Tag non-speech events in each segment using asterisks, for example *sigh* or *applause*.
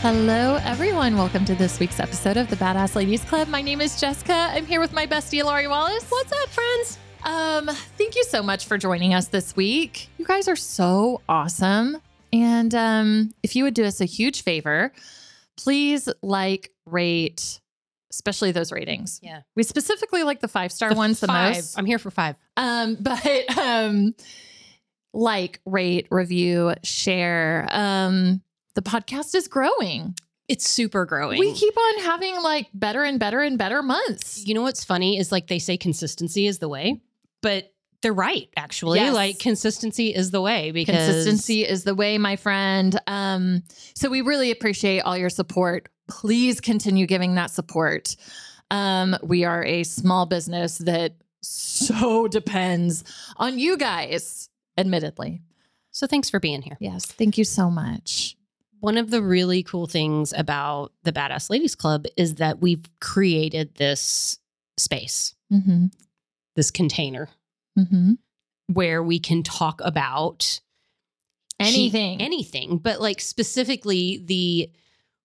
Hello, everyone. Welcome to this week's episode of the Badass Ladies Club. My name is Jessica. I'm here with my bestie, Lori Wallace. What's up, friends? Um, thank you so much for joining us this week. You guys are so awesome. And um, if you would do us a huge favor, please like, rate, especially those ratings. Yeah. We specifically like the five star ones the five. most. I'm here for five. Um, *laughs* but um, like, rate, review, share. Um, the podcast is growing. It's super growing. We keep on having like better and better and better months. you know what's funny is like they say consistency is the way, but they're right, actually. Yes. Like consistency is the way because Consistency is the way, my friend. Um, so we really appreciate all your support. Please continue giving that support. Um, we are a small business that so *laughs* depends on you guys, admittedly. So thanks for being here. Yes. Thank you so much. One of the really cool things about the Badass Ladies Club is that we've created this space, Mm-hmm. this container Mm-hmm. where we can talk about Anything. anything, but like specifically the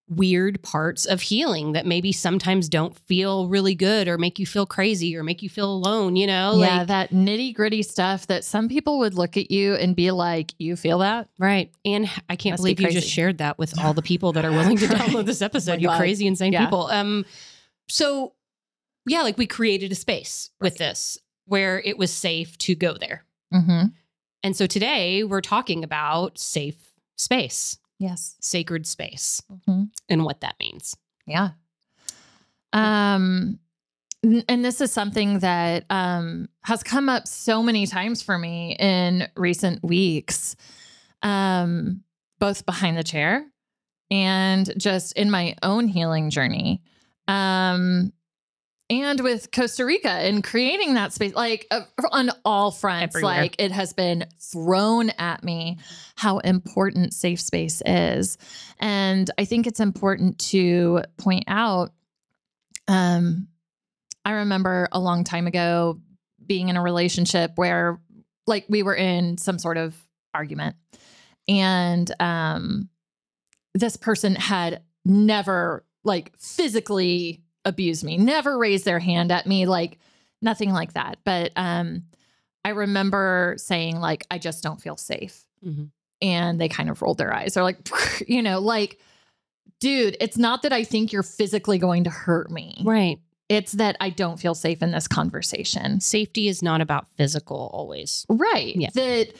weird parts of healing that maybe sometimes don't feel really good or make you feel crazy or make you feel alone, you know? yeah, Like, that nitty gritty stuff that some people would look at you and be like, "You feel that?" right. And I can't Must be believe you just shared that with all the people that are willing to Right. *laughs* download this episode. my you God. crazy, insane Yeah. people. Um, so yeah, like we created a space with this where it was safe to go there. Mm-hmm. And so today we're talking about safe space, Yes. sacred space, Mm-hmm. and what that means. Yeah. Um and this is something that um has come up so many times for me in recent weeks. Um both behind the chair and just in my own healing journey. Um and with Costa Rica and creating that space, like uh, on all fronts, Everywhere. like it has been thrown at me how important safe space is. And I think it's important to point out. Um, I remember a long time ago being in a relationship where, like, we were in some sort of argument, and um, this person had never, like, physically abused me, never raise their hand at me, like, nothing like that. But um, I remember saying, like, I just don't feel safe Mhm. and they kind of rolled their eyes. They're like, *laughs* you know, like, dude, it's not that I think you're physically going to hurt me. Right. It's that I don't feel safe in this conversation. Safety is not about physical always. Right. Yeah. That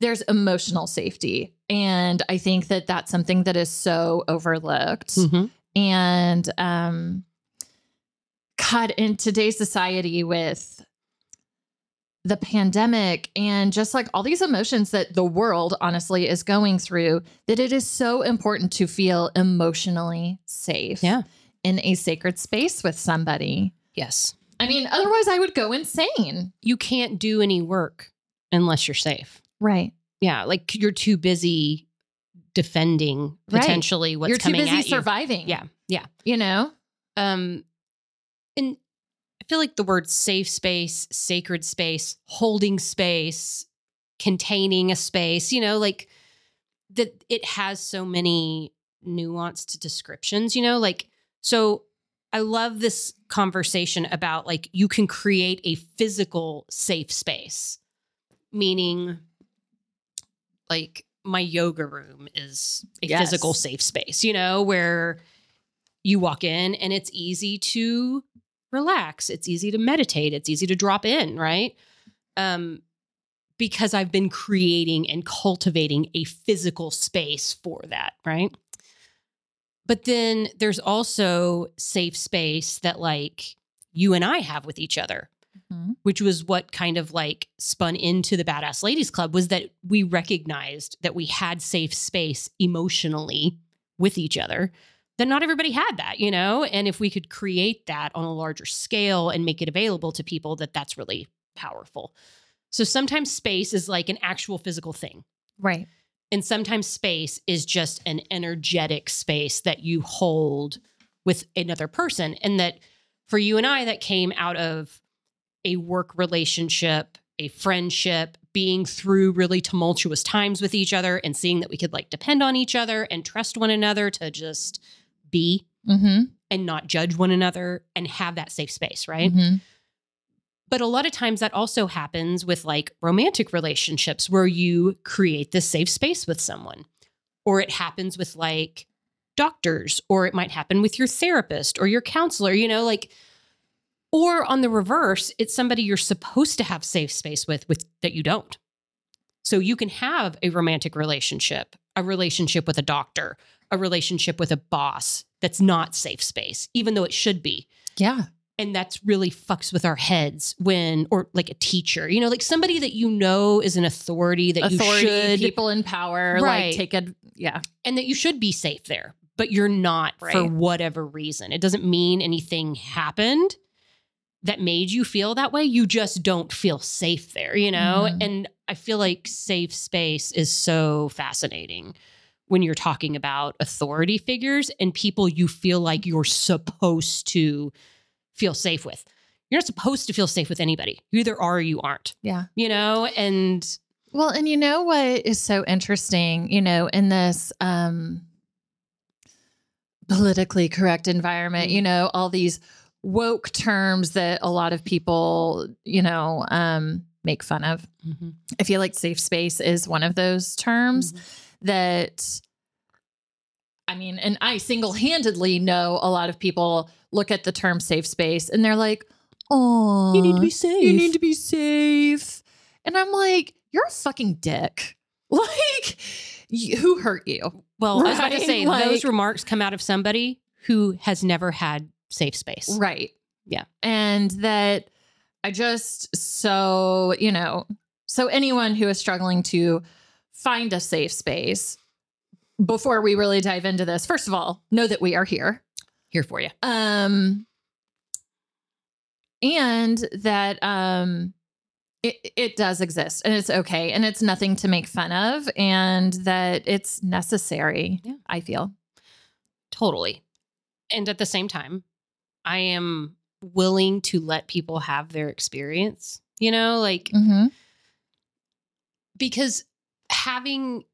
there's emotional safety. And I think that that's something that is so overlooked. And um God, in today's society with the pandemic and just like all these emotions that the world honestly is going through, that it is so important to feel emotionally safe Yeah. in a sacred space with somebody. Yes. I mean, otherwise I would go insane. You can't do any work unless you're safe. Right. Yeah. Like you're too busy defending Right. potentially what's You're too coming busy at you. surviving. Yeah. Yeah. You know? Um, and I feel like the word safe space, sacred space, holding space, containing a space, you know, like that it has so many nuanced descriptions, you know, like so I love this conversation about like you can create a physical safe space, meaning like my yoga room is a Yes. physical safe space, you know, where you walk in and it's easy to relax, it's easy to meditate, it's easy to drop in, right? Um because I've been creating and cultivating a physical space for that, right? But then there's also safe space that like you and I have with each other, Mhm. which was what kind of like spun into the Badass Ladies Club was that we recognized that we had safe space emotionally with each other, that not everybody had that, you know? And if we could create that on a larger scale and make it available to people, that that's really powerful. So sometimes space is like an actual physical thing. Right. And sometimes space is just an energetic space that you hold with another person. And that for you and I, that came out of a work relationship, a friendship, being through really tumultuous times with each other and seeing that we could like depend on each other and trust one another to just be Mm-hmm. and not judge one another and have that safe space, right? Mm-hmm. But a lot of times that also happens with like romantic relationships where you create this safe space with someone. Or it happens with like doctors, or it might happen with your therapist or your counselor, you know, like or on the reverse, it's somebody you're supposed to have safe space with with that you don't. So you can have a romantic relationship, a relationship with a doctor, a relationship with a boss that's not safe space, even though it should be Yeah. and that's really fucks with our heads when or like a teacher you know like somebody that you know is an authority that Authority, you should people in power, Right. like take a yeah. and that you should be safe there but you're not for whatever reason it doesn't mean anything happened that made you feel that way you just don't feel safe there you know Mhm. and i feel like safe space is so fascinating when you're talking about authority figures and people you feel like you're supposed to feel safe with you're not supposed to feel safe with anybody you either are or you aren't Yeah. you know and Well, and you know what is so interesting, you know, in this um politically correct environment, Mm. you know, all these woke terms that a lot of people, you know, um make fun of. I feel like safe space is one of those terms that I mean, and I single-handedly know a lot of people look at the term safe space and they're like, "Oh, you need to be safe you need to be safe. And I'm like, you're a fucking dick. *laughs* Like, who hurt you? Well, I was about to say Like- those remarks come out of somebody who has never had safe space. Right. Yeah. And that I just so, you know, so anyone who is struggling to find a safe space before we really dive into this, first of all, know that we are here. Here for you. Um and that um it, it does exist and it's okay and it's nothing to make fun of and that it's necessary Yeah. i feel Totally. And at the same time, I am willing to let people have their experience, you know, like mm-hmm. because having,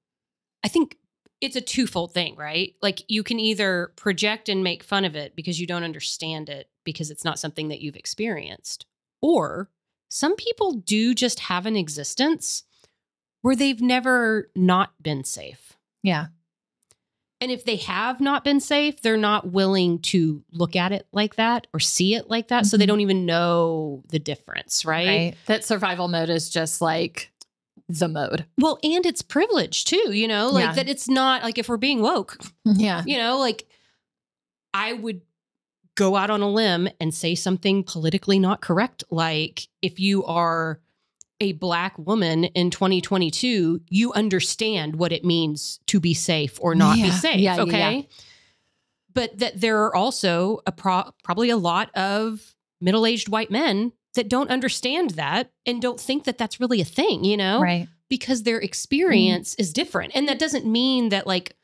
I think it's a twofold thing, right? Like you can either project and make fun of it because you don't understand it because it's not something that you've experienced, or some people do just have an existence where they've never not been safe. yeah And if they have not been safe, they're not willing to look at it like that or see it like that. So they Mhm. don't even know the difference, right? right that survival mode is just like the mode Well, and it's privilege too, you know, like Yeah. that it's not like if we're being woke, *laughs* yeah you know, like I would go out on a limb and say something politically not correct. Like if you are a black woman in 2022, you understand what it means to be safe or not be safe. Yeah, yeah, okay. yeah. But that there are also a pro- probably a lot of middle aged white men that don't understand that and don't think that that's really a thing, you know? right because their experience is different. And that doesn't mean that like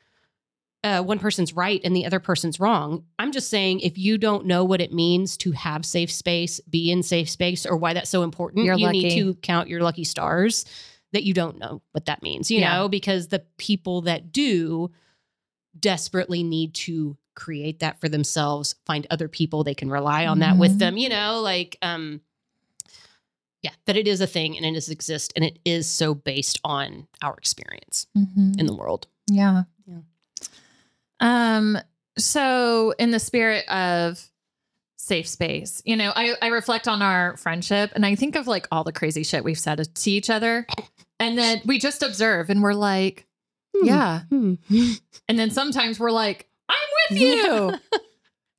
uh, one person's right and the other person's wrong. I'm just saying if you don't know what it means to have safe space, be in safe space, or why that's so important, You're you need lucky. to count your lucky stars that you don't know what that means, you Yeah. know, because the people that do desperately need to create that for themselves, find other people they can rely on that with Mhm. them, you know, like um yeah, that it is a thing and it does exist and it is so based on our experience Mhm. in the world. yeah Yeah. um so in the spirit of safe space you know I, I reflect on our friendship and i think of like all the crazy shit we've said to each other and then we just observe and we're like Hmm. yeah Hmm. *laughs* and then sometimes we're like i'm with you *laughs*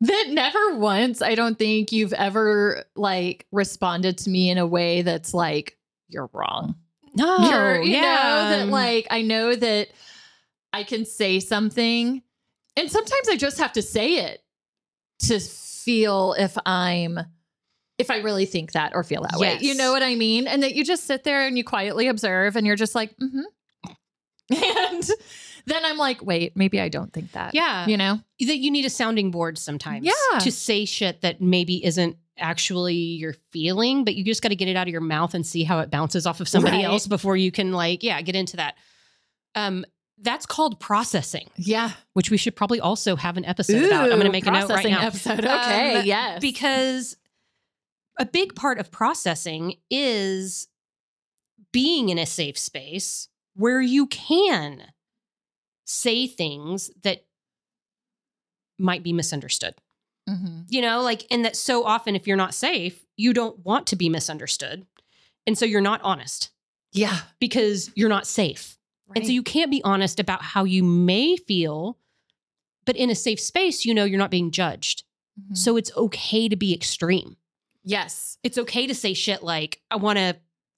that never once i don't think you've ever like responded to me in a way that's like you're wrong No, you're, you yeah. know that like i know that i can say something and sometimes I just have to say it to feel if I'm if I really think that or feel that way. You know what I mean? And that you just sit there and you quietly observe and you're just like, mm-hmm. *laughs* And then I'm like, wait, maybe I don't think that. Yeah. You know? that you need a sounding board sometimes Yeah. to say shit that maybe isn't actually your feeling, but you just got to get it out of your mouth and see how it bounces off of somebody Right. else before you can like, yeah, get into that. Um, that's called processing, Yeah. which we should probably also have an episode about. I'm going to make a note right now Episode. Okay. Um, yes. because a big part of processing is being in a safe space where you can say things that might be misunderstood. Mhm. You know, like, and that so often, if you're not safe, you don't want to be misunderstood. And so you're not honest Yeah. because you're not safe. And so you can't be honest about how you may feel, but in a safe space, you know you're not being judged. Mhm. So it's okay to be extreme. yes. It's okay to say shit like, I want to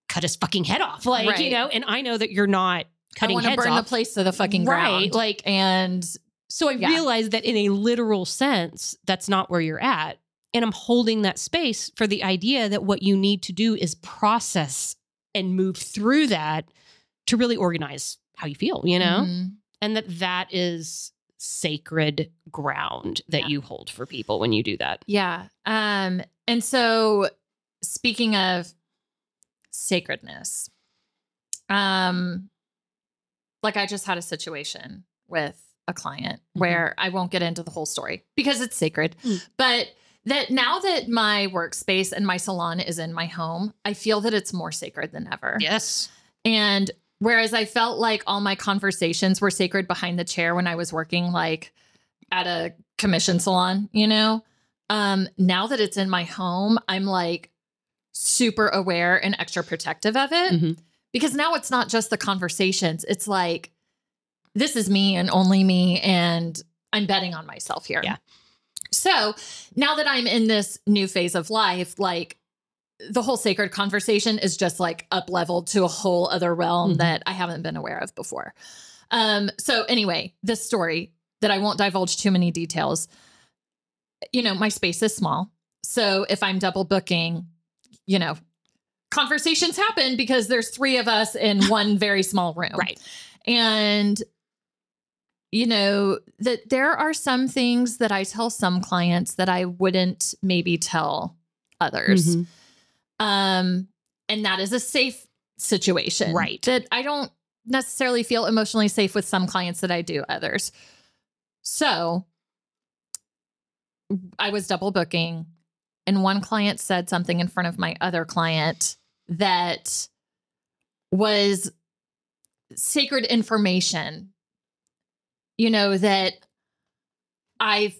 cut his fucking head off. Like, you know, and I know that you're not cutting I want to burn off. the place to the fucking Right, ground. like- and so I Yeah. realized that in a literal sense, that's not where you're at. And I'm holding that space for the idea that what you need to do is process and move through that to really organize how you feel, you know? Mhm. And that that is sacred ground that Yeah. you hold for people when you do that. Yeah. Um, and so speaking of sacredness, um, like I just had a situation with a client Mhm. where I won't get into the whole story because it's sacred. Mm. But that now that my workspace and my salon is in my home, I feel that it's more sacred than ever. Yes. And whereas I felt like all my conversations were sacred behind the chair when I was working like at a commission salon, you know, um, now that it's in my home, I'm like super aware and extra protective of it Mhm. Because now it's not just the conversations. It's like, this is me and only me, and I'm betting on myself here. Yeah. So now that I'm in this new phase of life, like the whole sacred conversation is just like up leveled to a whole other realm Mhm. that I haven't been aware of before. Um, so anyway, this story that I won't divulge too many details. You know, my space is small. So if I'm double booking, you know, conversations happen because there's three of us in *laughs* one very small room. Right. And you know, that there are some things that I tell some clients that I wouldn't maybe tell others. Mhm. Um, and that is a safe situation. Right. That I don't necessarily feel emotionally safe with some clients that I do others. So I was double booking, and one client said something in front of my other client that was sacred information. You know, that I've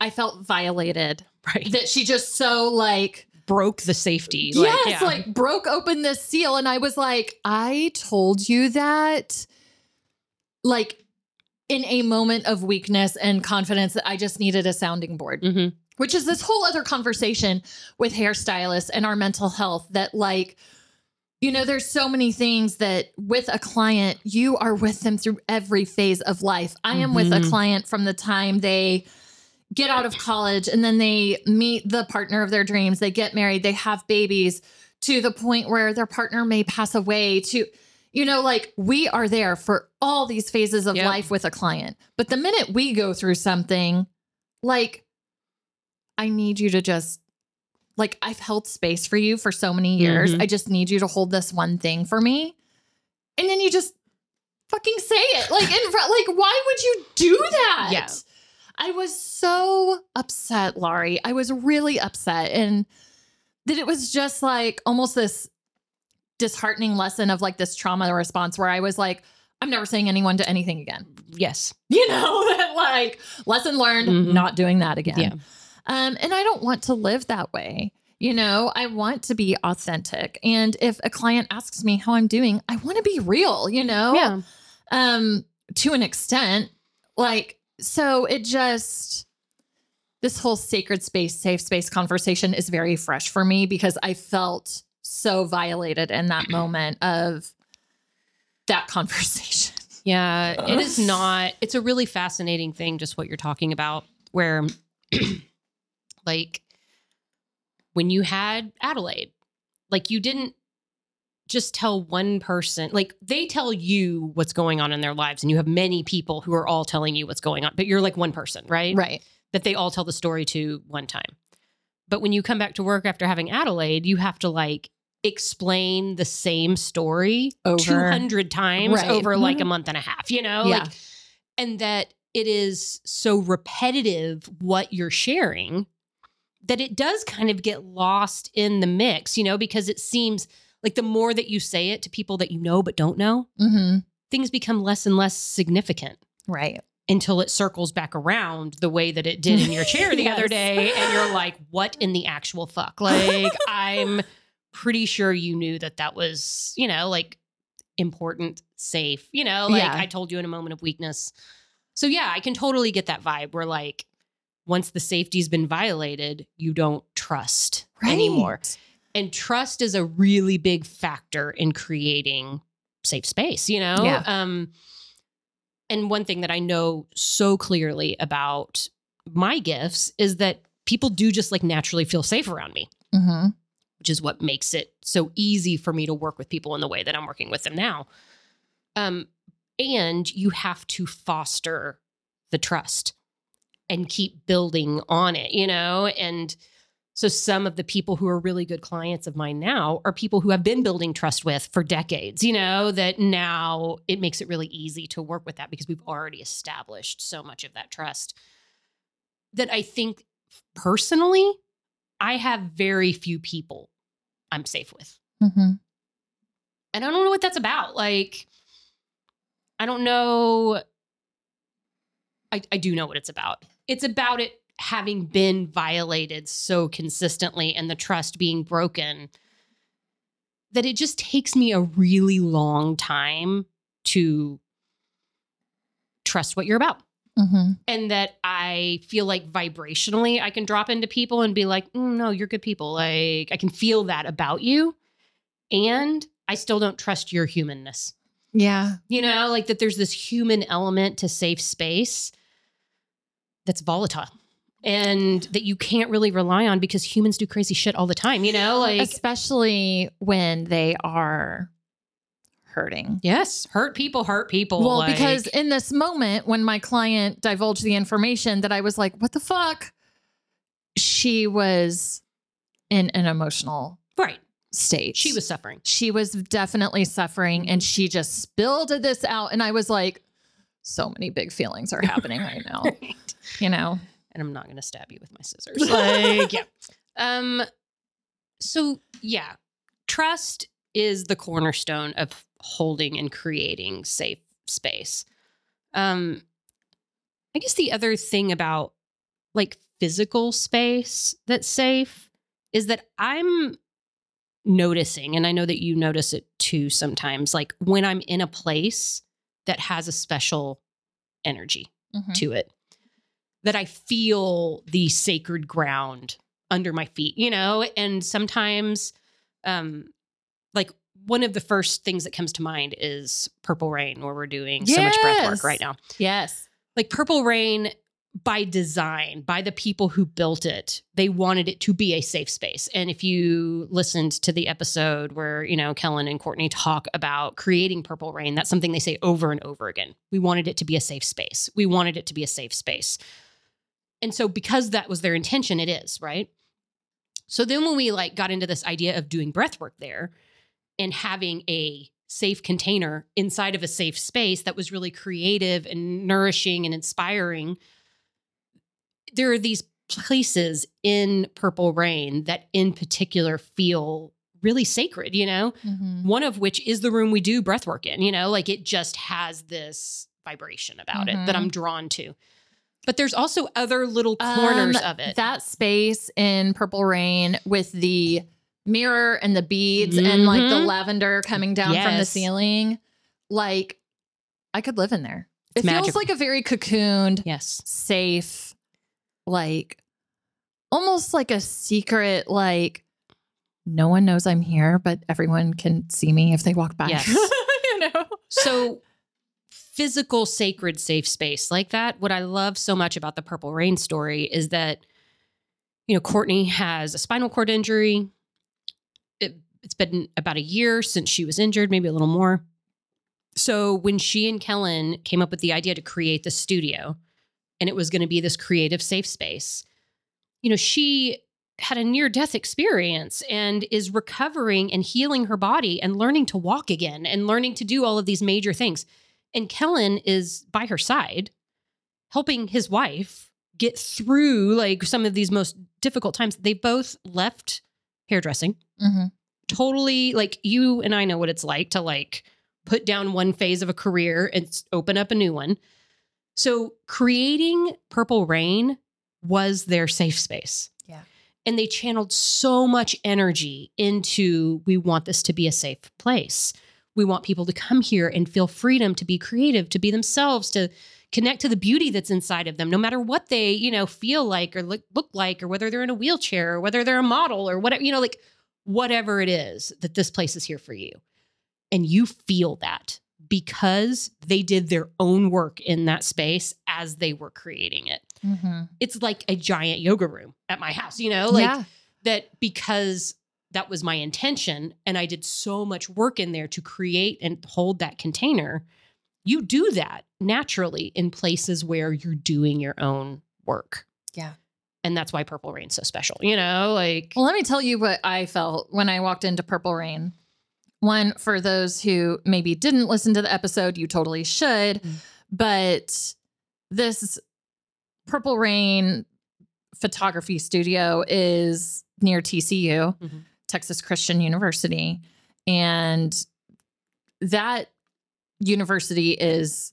I felt violated. Right. That she just so like Broke the safety. yes, yeah. like broke open this seal. And I was like, I told you that, like, in a moment of weakness and confidence, that I just needed a sounding board, Mhm. Which is this whole other conversation with hairstylists and our mental health that, like, you know, there's so many things that with a client, you are with them through every phase of life. I am with a Mhm. client from the time they get out of college and then they meet the partner of their dreams, they get married, they have babies to the point where their partner may pass away to you know like we are there for all these phases of Yep. life with a client. But the minute we go through something like I need you to just like I've held space for you for so many years. Mhm. I just need you to hold this one thing for me. And then you just fucking say it. Like in front like why would you do that? Yeah. I was so upset, Lori. I was really upset. And that it was just like almost this disheartening lesson of like this trauma response where I was like, I'm never saying anyone to anything again. Yes. You know, *laughs* that like lesson learned, Mhm. not doing that again. Yeah. Um, and I don't want to live that way. You know, I want to be authentic. And if a client asks me how I'm doing, I want to be real, you know? Yeah. um to an extent like so it just this whole sacred space safe space conversation is very fresh for me because i felt so violated in that moment of that *laughs* conversation Yeah, it is not. It's a really fascinating thing, just what you're talking about, where like when you had Adelaide, like you didn't just tell one person, like they tell you what's going on in their lives, and you have many people who are all telling you what's going on, but you're like one person, right? Right. That they all tell the story to one time. But when you come back to work after having Adelaide, you have to like explain the same story Over. 200 times Right. over like mm-hmm. a month and a half, you know? Yeah. Like, and that it is so repetitive what you're sharing that it does kind of get lost in the mix, you know, because it seems like the more that you say it to people that you know but don't know, Mm-hmm. things become less and less significant Right. until it circles back around the way that it did in your chair the other *laughs* day. And you're like, what in the actual fuck? Like, *laughs* I'm pretty sure you knew that that was, you know, like important, safe, you know, like Yeah. I told you in a moment of weakness. So, yeah, I can totally get that vibe where, like, once the safety's been violated, you don't trust anymore. And trust is a really big factor in creating safe space, you know? Yeah. Um, and one thing that I know so clearly about my gifts is that people do just like naturally feel safe around me, Mm-hmm. which is what makes it so easy for me to work with people in the way that I'm working with them now. Um, and you have to foster the trust and keep building on it, you know? And so some of the people who are really good clients of mine now are people who have been building trust with for decades, you know, that now it makes it really easy to work with that because we've already established so much of that trust. That I think personally, I have very few people I'm safe with. Mm-hmm. And I don't know what that's about. Like, I don't know. I, I do know what it's about. It's about it having been violated so consistently and the trust being broken that it just takes me a really long time to trust what you're about. Mm-hmm. And that I feel like vibrationally, I can drop into people and be like, "Mm, no, you're good people. Like, I can feel that about you. And I still don't trust your humanness. Yeah. You know, like that there's this human element to safe space that's volatile and that you can't really rely on because humans do crazy shit all the time, you know? Like, Especially when they are hurting. yes, hurt people hurt people. Well, like- because in this moment when my client divulged the information that I was like, what the fuck? She was in an emotional right, state. she was suffering. she was definitely suffering and she just spilled this out and I was like, so many big feelings are *laughs* happening right now. Right. You know? and I'm not going to stab you with my *laughs* scissors. Like, yeah. Um, so yeah, trust is the cornerstone of holding and creating safe space. Um, I guess the other thing about like physical space that's safe is that I'm noticing, and I know that you notice it too sometimes, like when I'm in a place that has a special energy Mhm. to it that I feel the sacred ground under my feet, you know? And sometimes um like one of the first things that comes to mind is Purple Rain where we're doing so much breath work right now. Yes. Like Purple Rain by design, by the people who built it, they wanted it to be a safe space. And if you listened to the episode where, you know, Kellen and Courtney talk about creating Purple Rain, that's something they say over and over again. We wanted it to be a safe space. We wanted it to be a safe space. And so because that was their intention, it is, right? So then when we like got into this idea of doing breath work there and having a safe container inside of a safe space that was really creative and nourishing and inspiring, there are these places in Purple Rain that in particular feel really sacred, you know? Mhm. One of which is the room we do breath work in, you know, like it just has this vibration about it that Mhm. I'm drawn to. But there's also other little corners Um, of it. That space in Purple Rain with the mirror and the beads and like the Mhm. lavender coming down from the ceiling. Like I could live in there. It It's feels magical. like a very cocooned, yes. safe, like almost like a secret, like no one knows I'm here, but everyone can see me if they walk by. Yes. *laughs* you know? So physical sacred safe space like that what i love so much about the purple rain story is that you know courtney has a spinal cord injury it, it's been about a year since she was injured maybe a little more so when she and kellen came up with the idea to create the studio and it was going to be this creative safe space you know she had a near death experience and is recovering and healing her body and learning to walk again and learning to do all of these major things. And Kellen is by her side, helping his wife get through like some of these most difficult times. They both left hairdressing. Mm-hmm. Totally like you and I know what it's like to like put down one phase of a career and open up a new one. So creating Purple Rain was their safe space. Yeah. And they channeled so much energy into we want this to be a safe place. We want people to come here and feel freedom to be creative, to be themselves, to connect to the beauty that's inside of them, no matter what they, you know, feel like or look, look like, or whether they're in a wheelchair or whether they're a model or whatever, you know, like whatever it is that this place is here for you. And you feel that because they did their own work in that space as they were creating it. Mm-hmm. It's like a giant yoga room at my house, you know, like yeah. that because that was my intention and I did so much work in there to create and hold that container. You do that naturally in places where you're doing your own work. Yeah. And that's why Purple Rain's so special, you know, like Well, let me tell you what I felt when I walked into Purple Rain. One, for those who maybe didn't listen to the episode, you totally should. Mm. But this Purple Rain photography studio is near TCU, Mhm. Texas Christian University. And that university is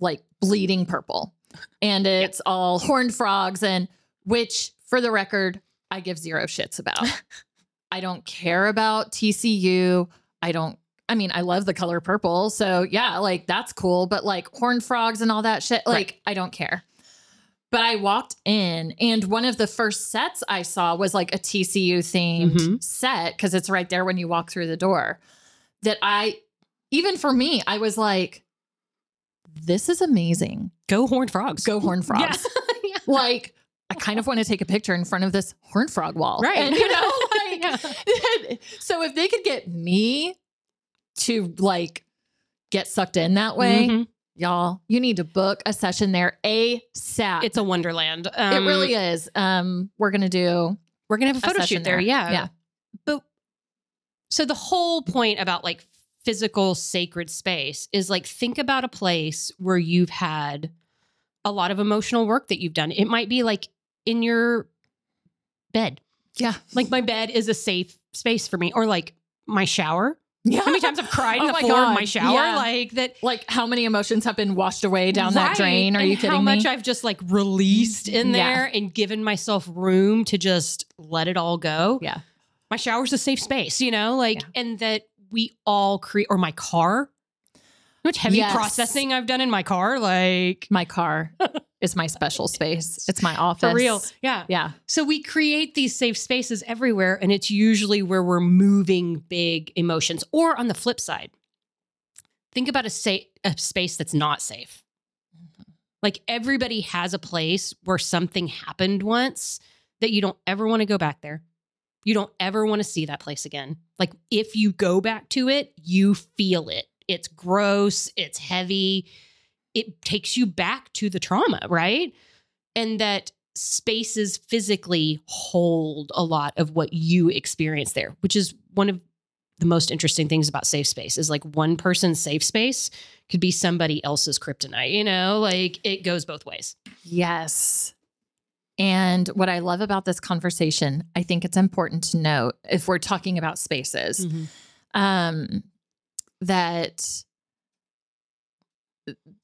like bleeding purple. And it's all horned frogs, and which, for the record, I give zero shits about. *laughs* I don't care about TCU. I don't, I mean, I love the color purple. So yeah, like that's cool. But like horned frogs and all that shit, like Right. I don't care. But I walked in, and one of the first sets I saw was like a TCU themed Mhm. set because it's right there when you walk through the door. That I, even for me, I was like, this is amazing. go horned frogs. Go horned frogs. Yeah. *laughs* Like, I kind of want to take a picture in front of this horned frog wall. Right. And, you know, *laughs* like, *laughs* so if they could get me to like get sucked in that way, Mhm. y'all, you need to book a session there ASAP. It's a wonderland. it Um, really is. Um, we're gonna do We're gonna have a a photo session shoot there. Yeah. Yeah. But so the whole point about like physical sacred space is like think about a place where you've had a lot of emotional work that you've done. It might be like in your bed. Yeah. Like my bed is a safe space for me or like my shower. Yeah. How many times I've cried *laughs* Oh on the my floor of my shower Yeah. like that like how many emotions have been washed away down that drain? Are and you kidding me? how much? I've just like released in Yeah. there and given myself room to just let it all go. Yeah. My shower's a safe space, you know, like, Yeah. and that we all create, or my car. How much heavy Yes. processing I've done in my car, like my car *laughs* is my special space. It's my office. for real. Yeah. Yeah. So we create these safe spaces everywhere, and it's usually where we're moving big emotions. Or on the flip side, think about a, sa- a space that's not safe. Mm-hmm. Like everybody has a place where something happened once that you don't ever want to go back there. You don't ever want to see that place again. Like if you go back to it, you feel it. It's gross, it's heavy. It takes you back to the trauma, right? And that spaces physically hold a lot of what you experience there, which is one of the most interesting things about safe space is like one person's safe space could be somebody else's kryptonite, you know, like it goes both ways. Yes. And what I love about this conversation, I think it's important to note if we're talking about spaces, um, that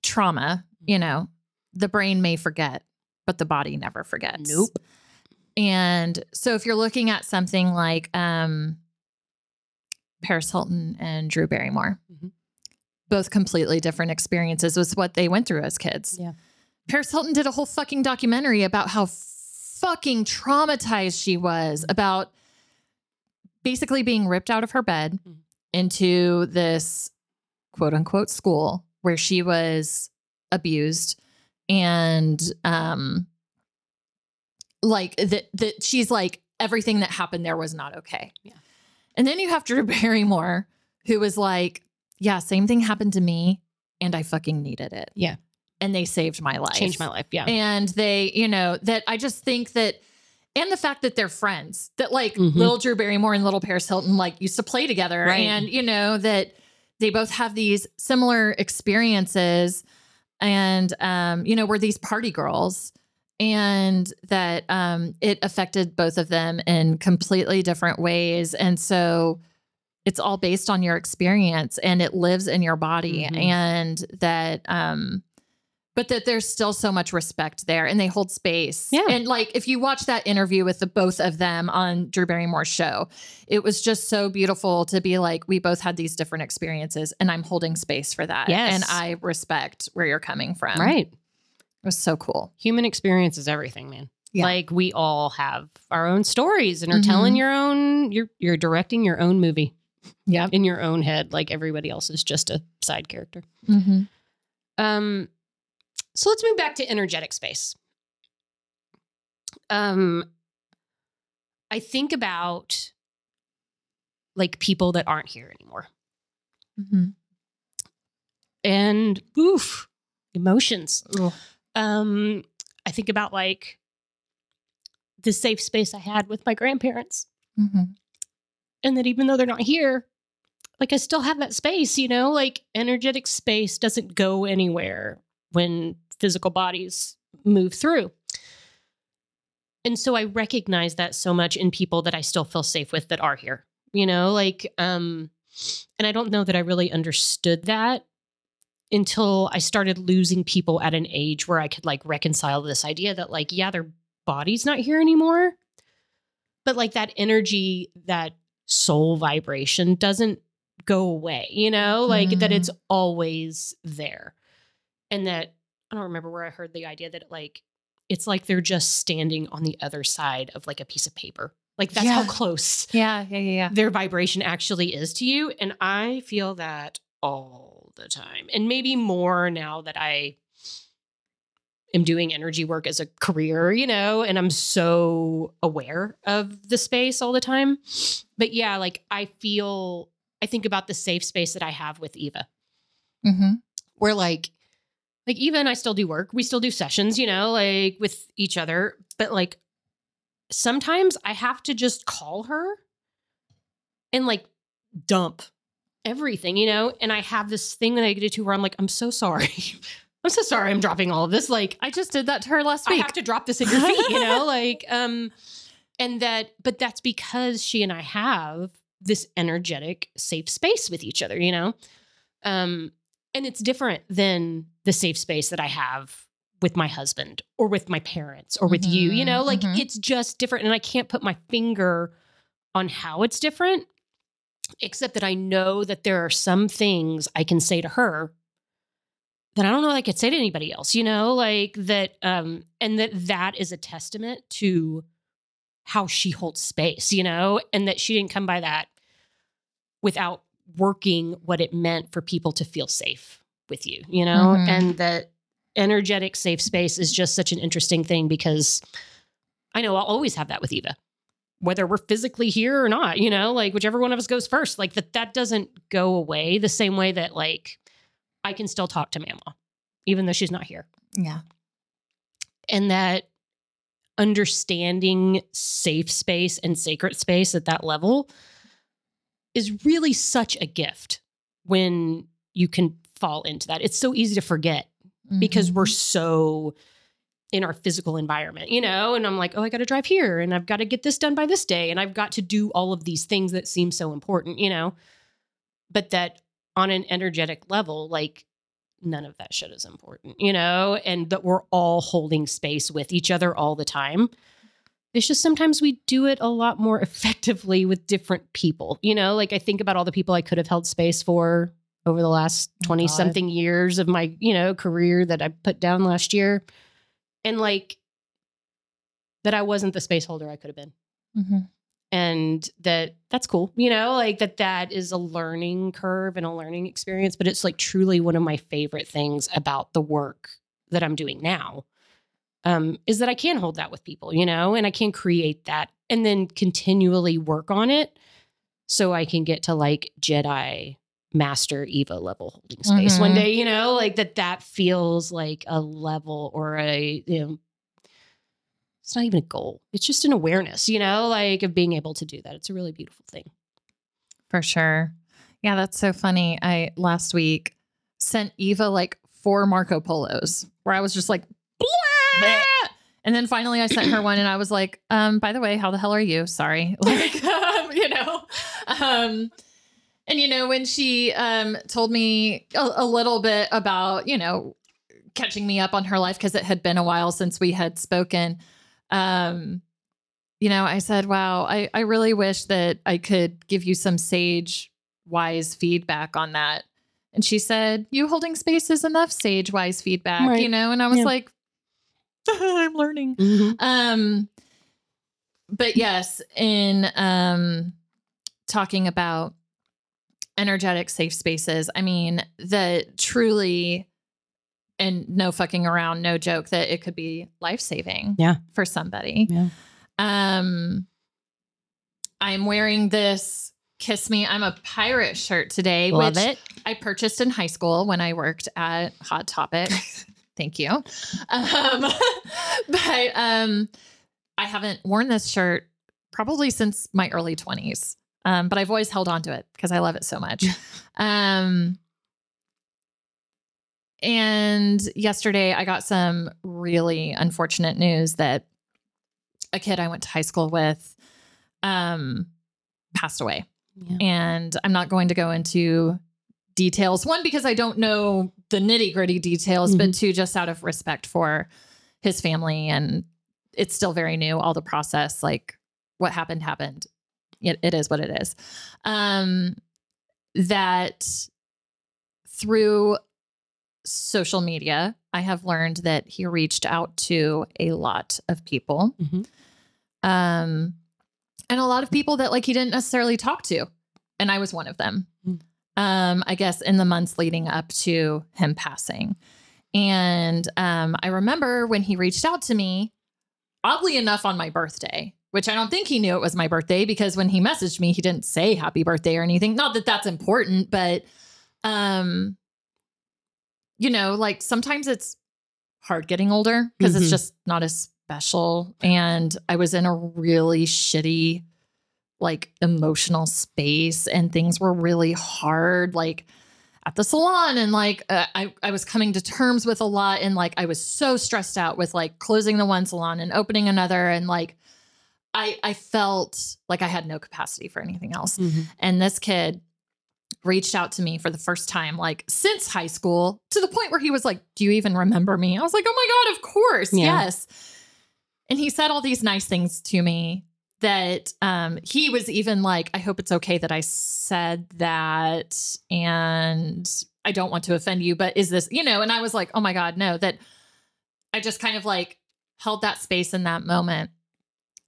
trauma, you know, the brain may forget, but the body never forgets. Nope. And so if you're looking at something like um, Paris Hilton and Drew Barrymore, Mhm. both completely different experiences was what they went through as kids. Yeah. Paris Hilton did a whole fucking documentary about how fucking traumatized she was about basically being ripped out of her bed Mhm. into this quote unquote school where she was abused and um like that that she's like everything that happened there was not okay. Yeah. And then you have Drew *laughs* Barrymore who was like, yeah, same thing happened to me and I fucking needed it. Yeah. And they saved my life. Changed my life. Yeah. And they, you know, that I just think that and the fact that they're friends, that like Mhm. little Drew Barrymore and little Paris Hilton like used to play together. Right. And, you know, that they both have these similar experiences and, um, you know, were these party girls and that um, it affected both of them in completely different ways. And so it's all based on your experience and it lives in your body. Mhm. And that, um, but that there's still so much respect there and they hold space. Yeah. And like if you watch that interview with the both of them on Drew Barrymore's show, it was just so beautiful to be like, we both had these different experiences and I'm holding space for that. Yes. And I respect where you're coming from. right. It was so cool. Human experience is everything, man. Yeah. Like we all have our own stories and are Mhm. telling your own you're you're directing your own movie Yeah. in your own head like everybody else is just a side character. Mm-hmm. Um, so let's move back to energetic space. Um, I think about like people that aren't here anymore, Mm-hmm. and oof, emotions. Um, I think about like the safe space I had with my grandparents, Mm-hmm. and that even though they're not here, like I still have that space. You know, like energetic space doesn't go anywhere when physical bodies move through. And so I recognize that so much in people that I still feel safe with that are here. You know, like um and I don't know that I really understood that until I started losing people at an age where I could like reconcile this idea that like yeah, their body's not here anymore, but like that energy, that soul vibration doesn't go away, you know? Like that it's always there. And that I don't remember where I heard the idea that like it's like they're just standing on the other side of like a piece of paper. Like that's how close Yeah. Yeah. Yeah. Yeah. their vibration actually is to you. And I feel that all the time. And maybe more now that I am doing energy work as a career, you know, and I'm so aware of the space all the time. But yeah, like I feel, I think about the safe space that I have with Eva, Mm-hmm. where like, like Eva and I still do work. We still do sessions, you know, like with each other. But like sometimes I have to just call her and like dump everything, you know? And I have this thing that I get to where I'm like, I'm so sorry. *laughs* I'm so sorry I'm dropping all of this. Like I just did that to her last week. I have to drop this at your feet, you know? *laughs* like, um, and that, but that's because she and I have this energetic, safe space with each other, you know? Um, and it's different than the safe space that I have with my husband or with my parents or with you, you know? Mhm, Like mhm. it's just different. And I can't put my finger on how it's different, except that I know that there are some things I can say to her that I don't know that I could say to anybody else, you know, like that, um, and that that is a testament to how she holds space, you know, and that she didn't come by that without working what it meant for people to feel safe with you, you know, Mhm. and that energetic safe space is just such an interesting thing because I know I'll always have that with Eva. Whether we're physically here or not, you know, like whichever one of us goes first, like that that doesn't go away the same way that like I can still talk to Mama, even though she's not here. yeah. And that understanding safe space and sacred space at that level is really such a gift when you can fall into that. It's so easy to forget because Mm-hmm. we're so in our physical environment, you know? And I'm like, oh, I got to drive here and I've got to get this done by this day and I've got to do all of these things that seem so important, you know? But that on an energetic level, like none of that shit is important, you know? And that we're all holding space with each other all the time. It's just sometimes we do it a lot more *laughs* effectively with different people, you know? Like I think about all the people I could have held space for over the last Oh, 20 God. something years of my, you know, career that I put down last year. And like that I wasn't the space holder I could have been. Mhm. and that that's cool you know like that that is a learning curve and a learning experience but it's like truly one of my favorite things about the work that i'm doing now um, is that i can hold that with people you know and i can create that and then continually work on it so i can get to like jedi master eva level holding space one Mhm. day you know like that that feels like a level or a you know it's not even a goal. It's just an awareness, you know, like of being able to do that. It's a really beautiful thing. For sure. Yeah, that's so funny. I last week sent Eva like four Marco Polos where I was just like, And then finally I sent her one and I was like, um, by the way, how the hell are you? Sorry. *laughs* Like, um, you know, um, and you know, when she um told me a, a little bit about, you know, catching me up on her life because it had been a while since we had spoken. Um, you know, I said, wow, I, I really wish that I could give you some sage, wise feedback on that. And she said, you holding space is enough sage, wise feedback, Right. you know? And I was Yeah. like, *laughs* I'm learning. Um, but yes, in um talking about energetic safe spaces, I mean, that truly and no fucking around, no joke that it could be life saving Yeah. for somebody. Yeah. Um I'm wearing this Kiss Me I'm a Pirate shirt today, Love which it. I purchased in high school when I worked at Hot Topic. *laughs* Thank you. Um, *laughs* but um, I haven't worn this shirt probably since my early 20s. Um, but I've always held on to it because I love it so much. *laughs* um, and yesterday I got some really unfortunate news that a kid I went to high school with um, passed away Yeah. and I'm not going to go into details. One, because I don't know the nitty gritty details, but two, just out of respect for his family. And it's still very new, all the process, like what happened, happened. It, it is what it is. Um, that through social media, I have learned that he reached out to a lot of people. Mhm. Um, and a lot of people that like he didn't necessarily talk to and i was one of them Mm. Um i guess in the months leading up to him passing. And um i remember when he reached out to me oddly enough on my birthday which i don't think he knew it was my birthday because when he messaged me he didn't say happy birthday or anything. Not that that's important but um you know like sometimes it's hard getting older because it's Mhm. just not as special. And i was in a really shitty like emotional space and things were really hard like at the salon and like uh, I, I was coming to terms with a lot and like i was so stressed out with like closing the one salon and opening another and like i i felt like i had no capacity for anything else Mhm. and this kid reached out to me for the first time like since high school to the point where he was like do you even remember me i was like oh my god of course Yeah. yes and he said all these nice things to me that um he was even like i hope it's okay that i said that and i don't want to offend you but is this you know and i was like oh my god no that i just kind of like held that space in that moment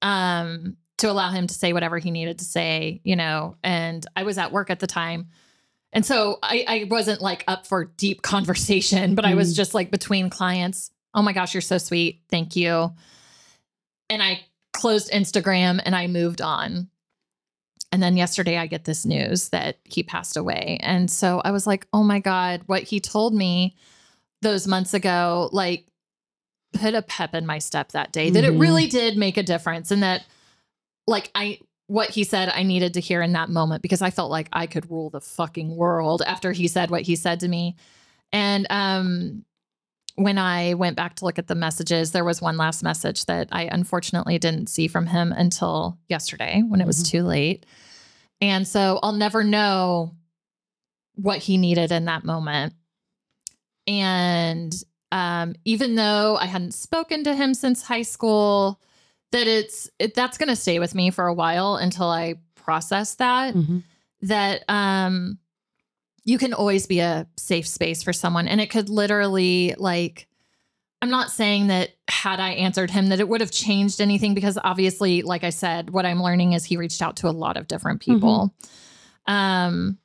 um to allow him to say whatever he needed to say you know and i was at work at the time. And so i i wasn't like up for deep *laughs* conversation but i was Mm. just like between clients oh my gosh you're so sweet. Thank you. And i closed instagram and i moved on. And then yesterday i get this news that he passed away. And so i was like oh my god what he told me those months ago like put a pep in my step that day that it Mhm. really did make a difference and that like i what he said i needed to hear in that moment because i felt like i could rule the fucking world after he said what he said to me. And um when i went back to look at the messages there was one last message that i unfortunately didn't see from him until yesterday when it was Mhm. too late and so i'll never know what he needed in that moment and um, even though I hadn't spoken to him since high school, that it's it, that's going to stay with me for a while until I process that. Mhm. That um, you can always be a safe space for someone, and it could literally like I'm not saying that had I answered him that it would have changed anything because obviously, like I said, what I'm learning is he reached out to a lot of different people. Um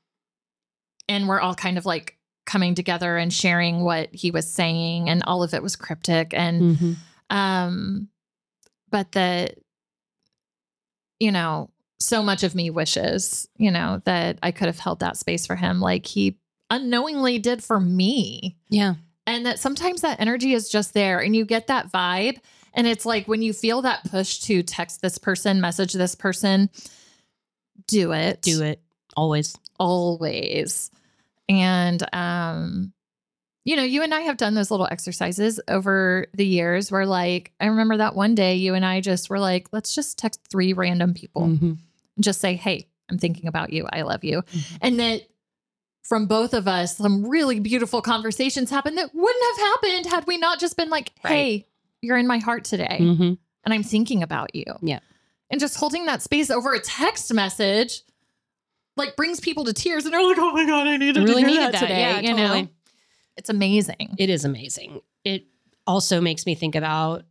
and we're all kind of like coming together and sharing what he was saying and all of it was cryptic and Mhm. um but the you know so much of me wishes you know that i could have held that space for him like he unknowingly did for me Yeah. and that sometimes that energy is just there and you get that vibe and it's like when you feel that push to text this person message this person do it Do it always. always and um you know you and i have done those little exercises over the years where like i remember that one day you and i just were like let's just text three random people Mhm. Just say hey i'm thinking about you i love you Mhm. and that from both of us some really beautiful conversations happened that wouldn't have happened had we not just been like Right. hey you're in my heart today Mhm. and i'm thinking about you Yeah. and just holding that space over a text message like brings people to tears and they're like oh my god i needed I really to hear that that. today Yeah, you know it's amazing It is amazing. It also makes me think about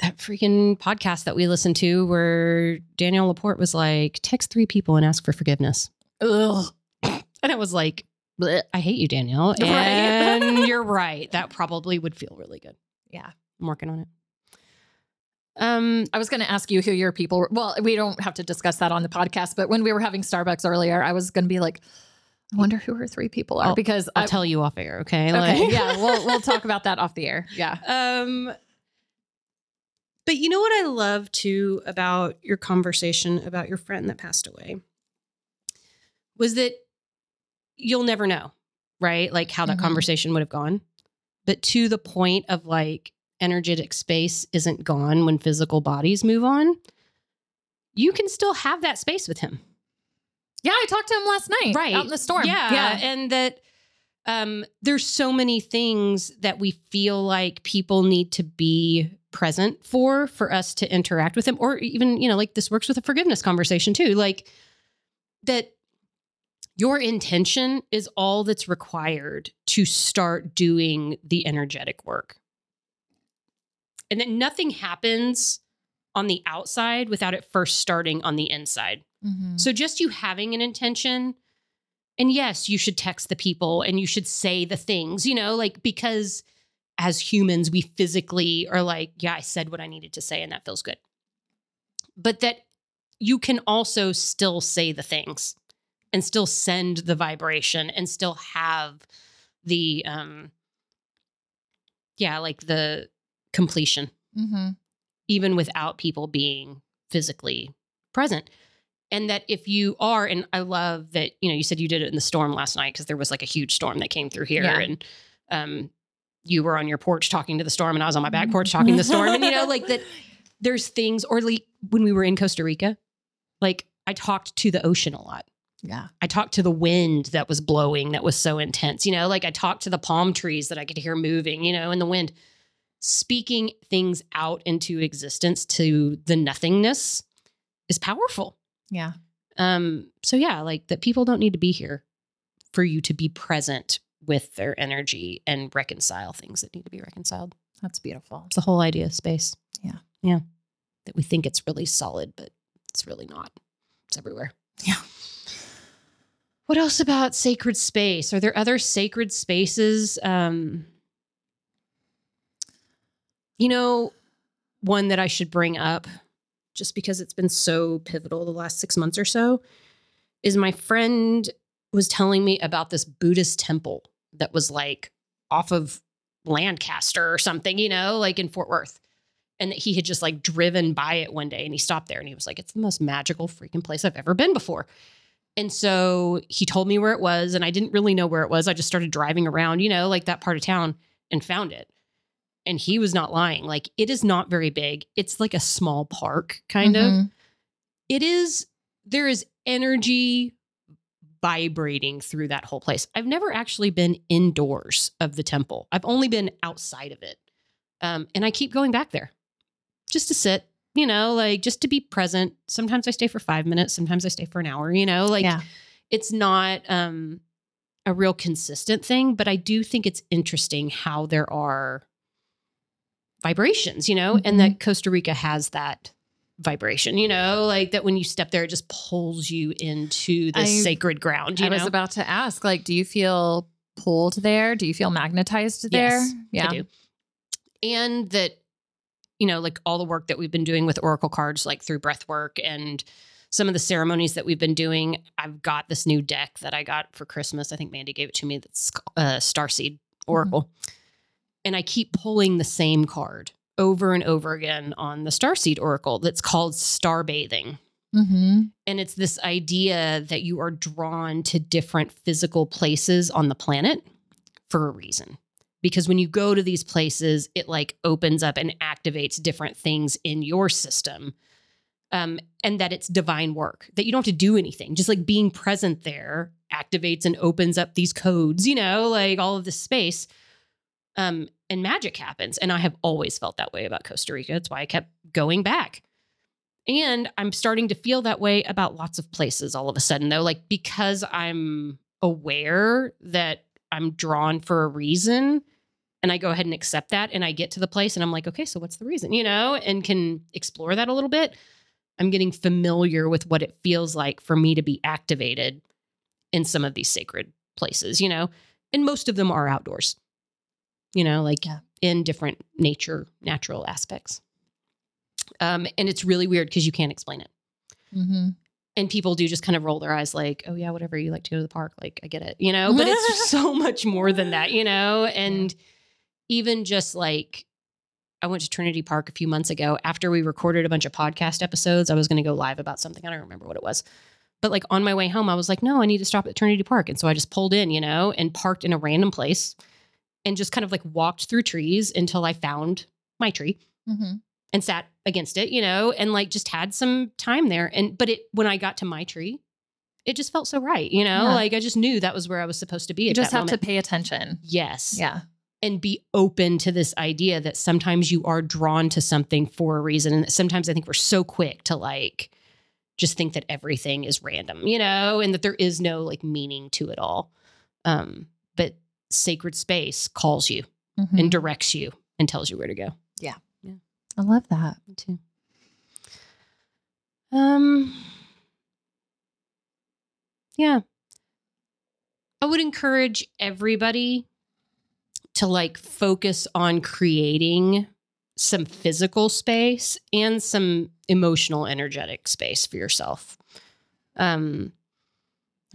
that freaking podcast that we listened to where Danielle LaPorte was like, text three people and ask for forgiveness. Ugh. *laughs* And I was like, I hate you. *laughs* Right. And *laughs* you're right. That probably would feel really good. Yeah. I'm working on it. Um, I was going to ask you who your people were. Well, we don't have to discuss that on the podcast, but when we were having Starbucks earlier, I was going to be like, I wonder who her three people are I'll- because I'll I, tell you off air, okay? Okay, Like- yeah, we'll we'll talk about that off the air. Yeah. Um, but you know what I love too about your conversation about your friend that passed away was that you'll never know, right? Like how that Mhm. conversation would have gone. But to the point of like energetic space isn't gone when physical bodies move on, you can still have that space with him. Yeah, I talked to him last night, right out in the storm. yeah, yeah, and that um there's so many things that we feel like people need to be present for for us to interact with them or even you know like this works with a forgiveness conversation too like that your intention is all that's required to start doing the energetic work and that nothing happens on the outside without it first starting on the inside Mhm. so just you having an intention, and yes, you should text the people and you should say the things, you know, like because as humans, we physically are like, yeah, I said what I needed to say and that feels good. But that you can also still say the things and still send the vibration and still have the um yeah, like the completion Mhm. even without people being physically present. And that if you are, and I love that, you know, you said you did it in the storm last night because there was like a huge storm that came through here. Yeah. And um, you were on your porch talking to the storm, and I was on my back porch talking to the storm. And, you know, like that *laughs* there's things, or like when we were in Costa Rica, like I talked to the ocean a lot. Yeah. I talked to the wind that was blowing that was so intense. You know, like I talked to the palm trees that I could hear moving, you know, in the wind. Speaking things out into existence to the nothingness is powerful. Yeah. Um, so yeah, like that people don't need to be here for you to be present with their energy and reconcile things that need to be reconciled. That's beautiful. It's the whole idea of space. Yeah. Yeah. That we think it's really solid, but it's really not. It's everywhere. Yeah. What else about sacred space? Are there other sacred spaces? Um, you know, one that I should bring up just because it's been so pivotal the last six months or so is my friend was telling me about this Buddhist temple that was like off of Lancaster or something, you know, like in Fort Worth. And that he had just like driven by it one day and he stopped there and he was like, it's the most magical freaking place I've ever been before. And so he told me where it was, and I didn't really know where it was. I just started driving around, you know, like that part of town and found it. And he was not lying. Like, it is not very big. It's like a small park, kind of. Mhm. It is, there is energy vibrating through that whole place. I've never actually been indoors of the temple, I've only been outside of it. Um, and I keep going back there just to sit, you know, like just to be present. Sometimes I stay for five minutes, sometimes I stay for an hour, you know, like yeah. it's not um a real consistent thing, but I do think it's interesting how there are vibrations, you know, and that Costa Rica has that vibration, you know, like that when you step there, it just pulls you into the sacred ground. You I was about to ask, like, do you feel pulled there? Do you feel magnetized there? Yes, yeah. I do. And that, you know, like all the work that we've been doing with Oracle cards, like through breath work and some of the ceremonies that we've been doing, I've got this new deck that I got for Christmas. I think Mandy gave it to me. That's uh, Starseed Oracle. And I keep pulling the same card over and over again on the Starseed Oracle that's called Star Bathing. Mm-hmm. And it's this idea that you are drawn to different physical places on the planet for a reason. Because when you go to these places, it like opens up and activates different things in your system. Um, and that it's divine work, that you don't have to do anything. Just like being present there activates and opens up these codes, you know, like all of this space. Um, and magic happens. And I have always felt that way about Costa Rica. That's why I kept going back. And I'm starting to feel that way about lots of places all of a sudden, though, like because I'm aware that I'm drawn for a reason and I go ahead and accept that and I get to the place and I'm like, okay, so what's the reason, you know, and can explore that a little bit. I'm getting familiar with what it feels like for me to be activated in some of these sacred places, you know, and most of them are outdoors, you know, like Yeah. in different nature, natural aspects. Um, and it's really weird because you can't explain it. Mm-hmm. And people do just kind of roll their eyes like, oh, yeah, whatever, you like to go to the park. Like, I get it, you know, but it's *laughs* so much more than that, you know? And even just like, I went to Trinity Park a few months ago after we recorded a bunch of podcast episodes. I was going to go live about something. I don't remember what it was. But like on my way home, I was like, no, I need to stop at Trinity Park. And so I just pulled in, you know, and parked in a random place and just kind of like walked through trees until I found my tree Mm-hmm. and sat against it, you know, and like just had some time there. And but it when I got to my tree, it just felt so right, you know, Yeah. like I just knew that was where I was supposed to be. You just have moment. to pay attention. yes, Yeah. and be open to this idea that sometimes you are drawn to something for a reason, and sometimes I think we're so quick to like just think that everything is random, you know, and that there is no like meaning to it all. Um, sacred space calls you Mhm. and directs you and tells you where to go. Yeah. Yeah. I love that. Me too. Um yeah. I would encourage everybody to like focus on creating some physical space and some emotional energetic space for yourself. Um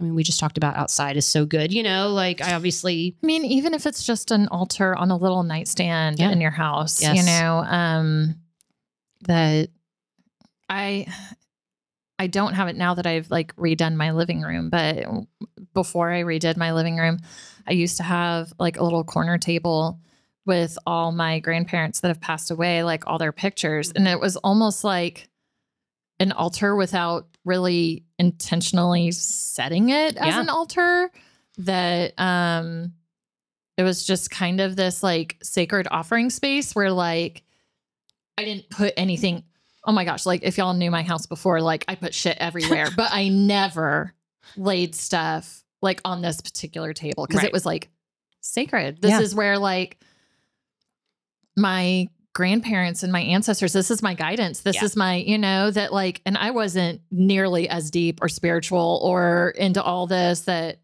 I mean we just talked about outside is so good, you know, like I obviously I mean, even if it's just an altar on a little nightstand Yeah. in your house, Yes. you know, um, that I I don't have it now that I've like redone my living room, but before I redid my living room, I used to have like a little corner table with all my grandparents that have passed away, like all their pictures, and it was almost like an altar without really intentionally setting it as Yeah. an altar that um it was just kind of this like sacred offering space where like I didn't put anything oh my gosh like if y'all knew my house before like I put shit everywhere *laughs* but I never laid stuff like on this particular table because Right. it was like sacred this Yeah. is where like my grandparents and my ancestors this is my guidance this Yeah. is my you know that like and i wasn't nearly as deep or spiritual or into all this that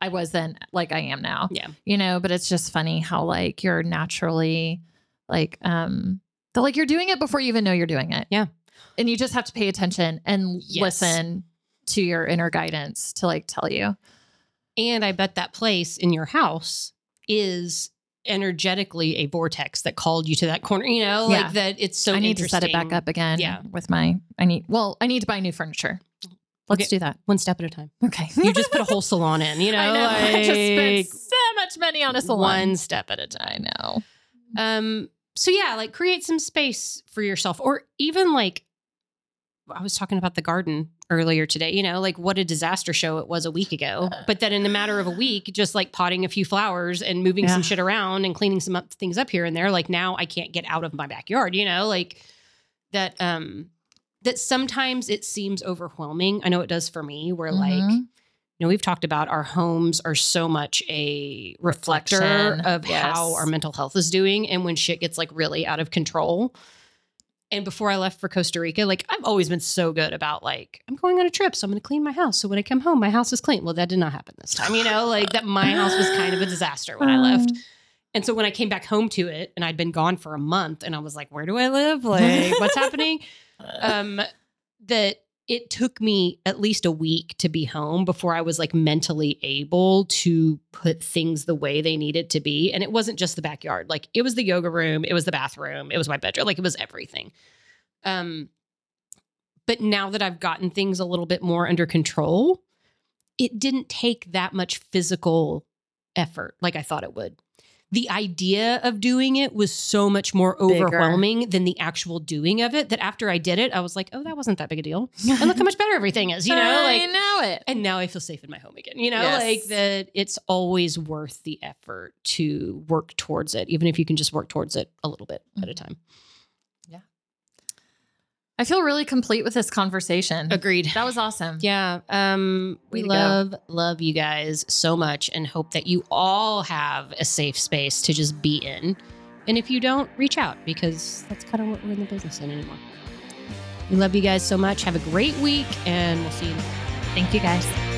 i was then like i am now Yeah. you know but it's just funny how like you're naturally like um that like you're doing it before you even know you're doing it Yeah. and you just have to pay attention and Yes. listen to your inner guidance to like tell you And I bet that place in your house is energetically a vortex that called you to that corner, you know, Yeah. like that it's so i need to set it back up again Yeah. with my i need well i need to buy new furniture let's Okay. do that One step at a time. okay You just put a whole salon in, you know, *laughs* I know. *laughs* I just spent so much money on a salon. one step at a time. I know. Um, so yeah, like create some space for yourself, or even like I was talking about the garden earlier today, you know, like what a disaster show it was a week ago. But then in the matter of a week, just like potting a few flowers and moving some shit around and cleaning some up things up here and there, like now I can't get out of my backyard, you know, like that um that sometimes it seems overwhelming. I know it does for me, where like Mhm. you know, we've talked about our homes are so much a reflector Reflection, of how our mental health is doing. And when shit gets like really out of control. And before I left for Costa Rica, like I've always been so good about like, I'm going on a trip, so I'm going to clean my house. So when I come home, my house is clean. Well, that did not happen this time. You know, like that my house was kind of a disaster when I left. And so when I came back home to it and I'd been gone for a month and I was like, where do I live? Like, what's *laughs* happening? Um, that it took me at least a week to be home before I was like mentally able to put things the way they needed to be. And it wasn't just the backyard. Like it was the yoga room, it was the bathroom, it was my bedroom, like it was everything. Um, but now that I've gotten things a little bit more under control, it didn't take that much physical effort like I thought it would. The idea of doing it was so much more Bigger. overwhelming than the actual doing of it that after I did it, I was like, oh, that wasn't that big a deal. *laughs* And look how much better everything is, you know? I Like, know it. and now I feel safe in my home again. You know, Yes. like that it's always worth the effort to work towards it, even if you can just work towards it a little bit at a Mhm. time. I feel really complete with this conversation. Agreed. That was awesome. Yeah. Um, Way we to go. love, love you guys so much and hope that you all have a safe space to just be in. And if you don't, reach out because that's kind of what we're in the business in anymore. We love you guys so much. Have a great week and we'll see you. Thank you guys.